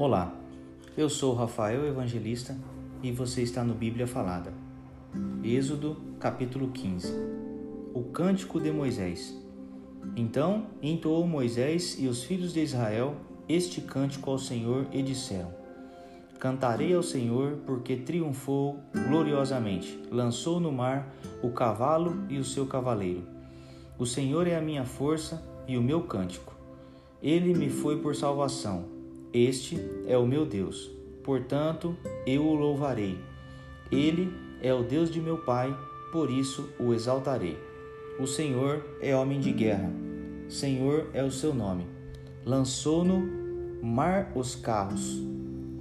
Olá, eu sou Rafael Evangelista e você está no Bíblia Falada. Êxodo, capítulo 15 O Cântico de Moisés. Então entoou Moisés e os filhos de Israel este cântico ao Senhor e disseram: Cantarei ao Senhor porque triunfou gloriosamente, lançou no mar o cavalo e o seu cavaleiro. O Senhor é a minha força e o meu cântico. Ele me foi por salvação. Este é o meu Deus. Portanto, eu o louvarei. Ele é o Deus de meu Pai, por isso o exaltarei. O Senhor é homem de guerra. Senhor é o seu nome. Lançou no mar os carros.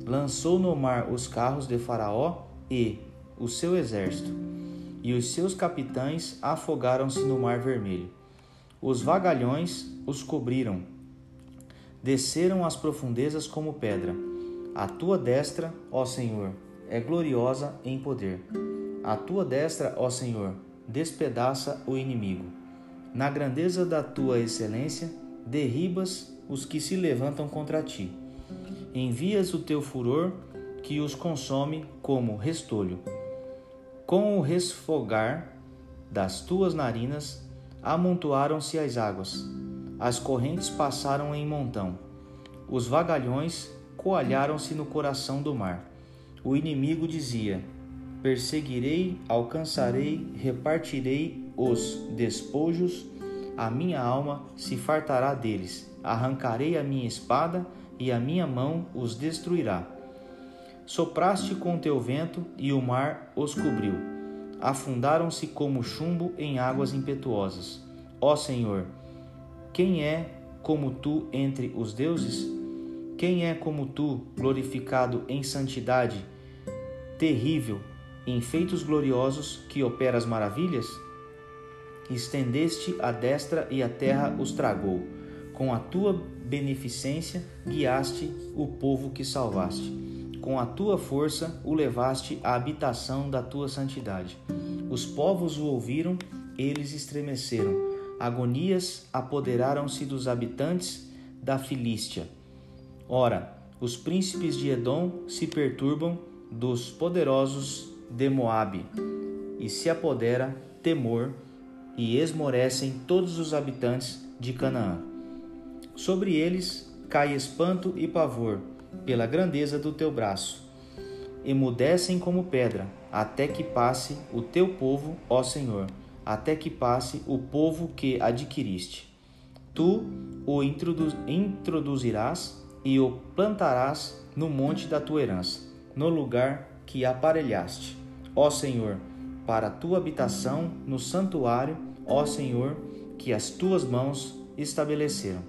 Lançou no mar os carros de Faraó e o seu exército. E os seus capitães afogaram-se no mar vermelho. Os vagalhões os cobriram. Desceram às profundezas como pedra. A tua destra, ó Senhor, é gloriosa em poder. A tua destra, ó Senhor, despedaça o inimigo. Na grandeza da tua excelência, derribas os que se levantam contra ti. Envias o teu furor que os consome como restolho. Com o resfogar das tuas narinas, amontoaram-se as águas, as correntes passaram em montão, os vagalhões coalharam-se no coração do mar. O inimigo dizia: Perseguirei, alcançarei, repartirei os despojos, a minha alma se fartará deles, arrancarei a minha espada e a minha mão os destruirá. Sopraste com teu vento e o mar os cobriu afundaram-se como chumbo em águas impetuosas. Ó Senhor, quem é como tu entre os deuses? Quem é como tu, glorificado em santidade, terrível, em feitos gloriosos, que operas maravilhas? Estendeste a destra e a terra os tragou. Com a tua beneficência guiaste o povo que salvaste com a tua força o levaste à habitação da tua santidade. Os povos o ouviram, eles estremeceram. Agonias apoderaram-se dos habitantes da Filístia. Ora, os príncipes de Edom se perturbam dos poderosos de Moabe, e se apodera temor e esmorecem todos os habitantes de Canaã. Sobre eles cai espanto e pavor pela grandeza do teu braço. Emudecem como pedra, até que passe o teu povo, ó Senhor, até que passe o povo que adquiriste. Tu o introduzirás e o plantarás no monte da tua herança, no lugar que aparelhaste. Ó Senhor, para a tua habitação no santuário, ó Senhor, que as tuas mãos estabeleceram.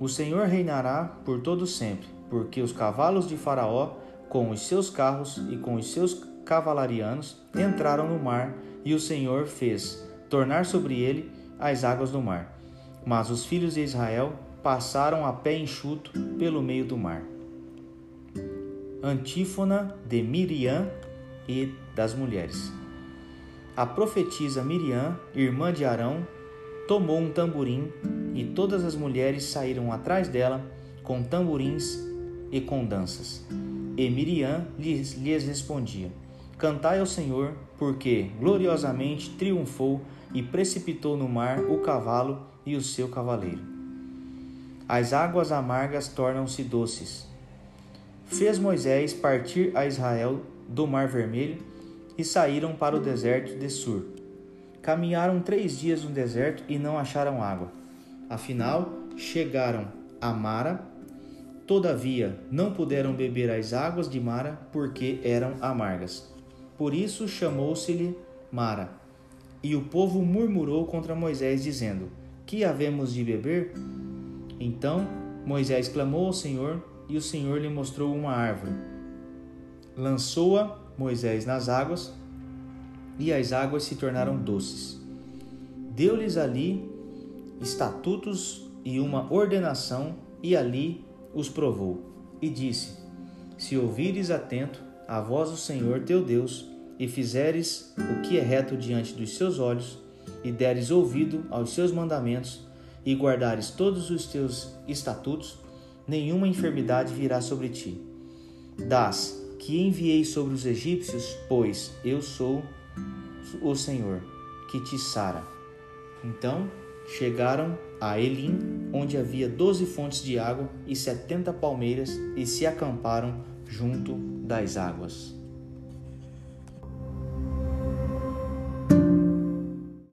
O Senhor reinará por todo sempre porque os cavalos de Faraó, com os seus carros e com os seus cavalarianos, entraram no mar, e o Senhor fez tornar sobre ele as águas do mar. Mas os filhos de Israel passaram a pé enxuto pelo meio do mar. Antífona de Miriam e das mulheres. A profetisa Miriam, irmã de Arão, tomou um tamborim e todas as mulheres saíram atrás dela com tamborins e com danças. E Miriam lhes, lhes respondia: Cantai ao Senhor, porque gloriosamente triunfou e precipitou no mar o cavalo e o seu cavaleiro. As águas amargas tornam-se doces. Fez Moisés partir a Israel do Mar Vermelho e saíram para o deserto de Sur. Caminharam três dias no deserto e não acharam água. Afinal, chegaram a Mara, Todavia, não puderam beber as águas de Mara, porque eram amargas. Por isso chamou-se-lhe Mara. E o povo murmurou contra Moisés, dizendo: Que havemos de beber? Então Moisés clamou ao Senhor, e o Senhor lhe mostrou uma árvore. Lançou-a Moisés nas águas, e as águas se tornaram doces. Deu-lhes ali estatutos e uma ordenação, e ali os provou e disse: Se ouvires atento a voz do Senhor teu Deus e fizeres o que é reto diante dos seus olhos e deres ouvido aos seus mandamentos e guardares todos os teus estatutos, nenhuma enfermidade virá sobre ti. Das que enviei sobre os egípcios, pois eu sou o Senhor, que te sara. Então chegaram a Elim, onde havia doze fontes de água e setenta palmeiras, e se acamparam junto das águas.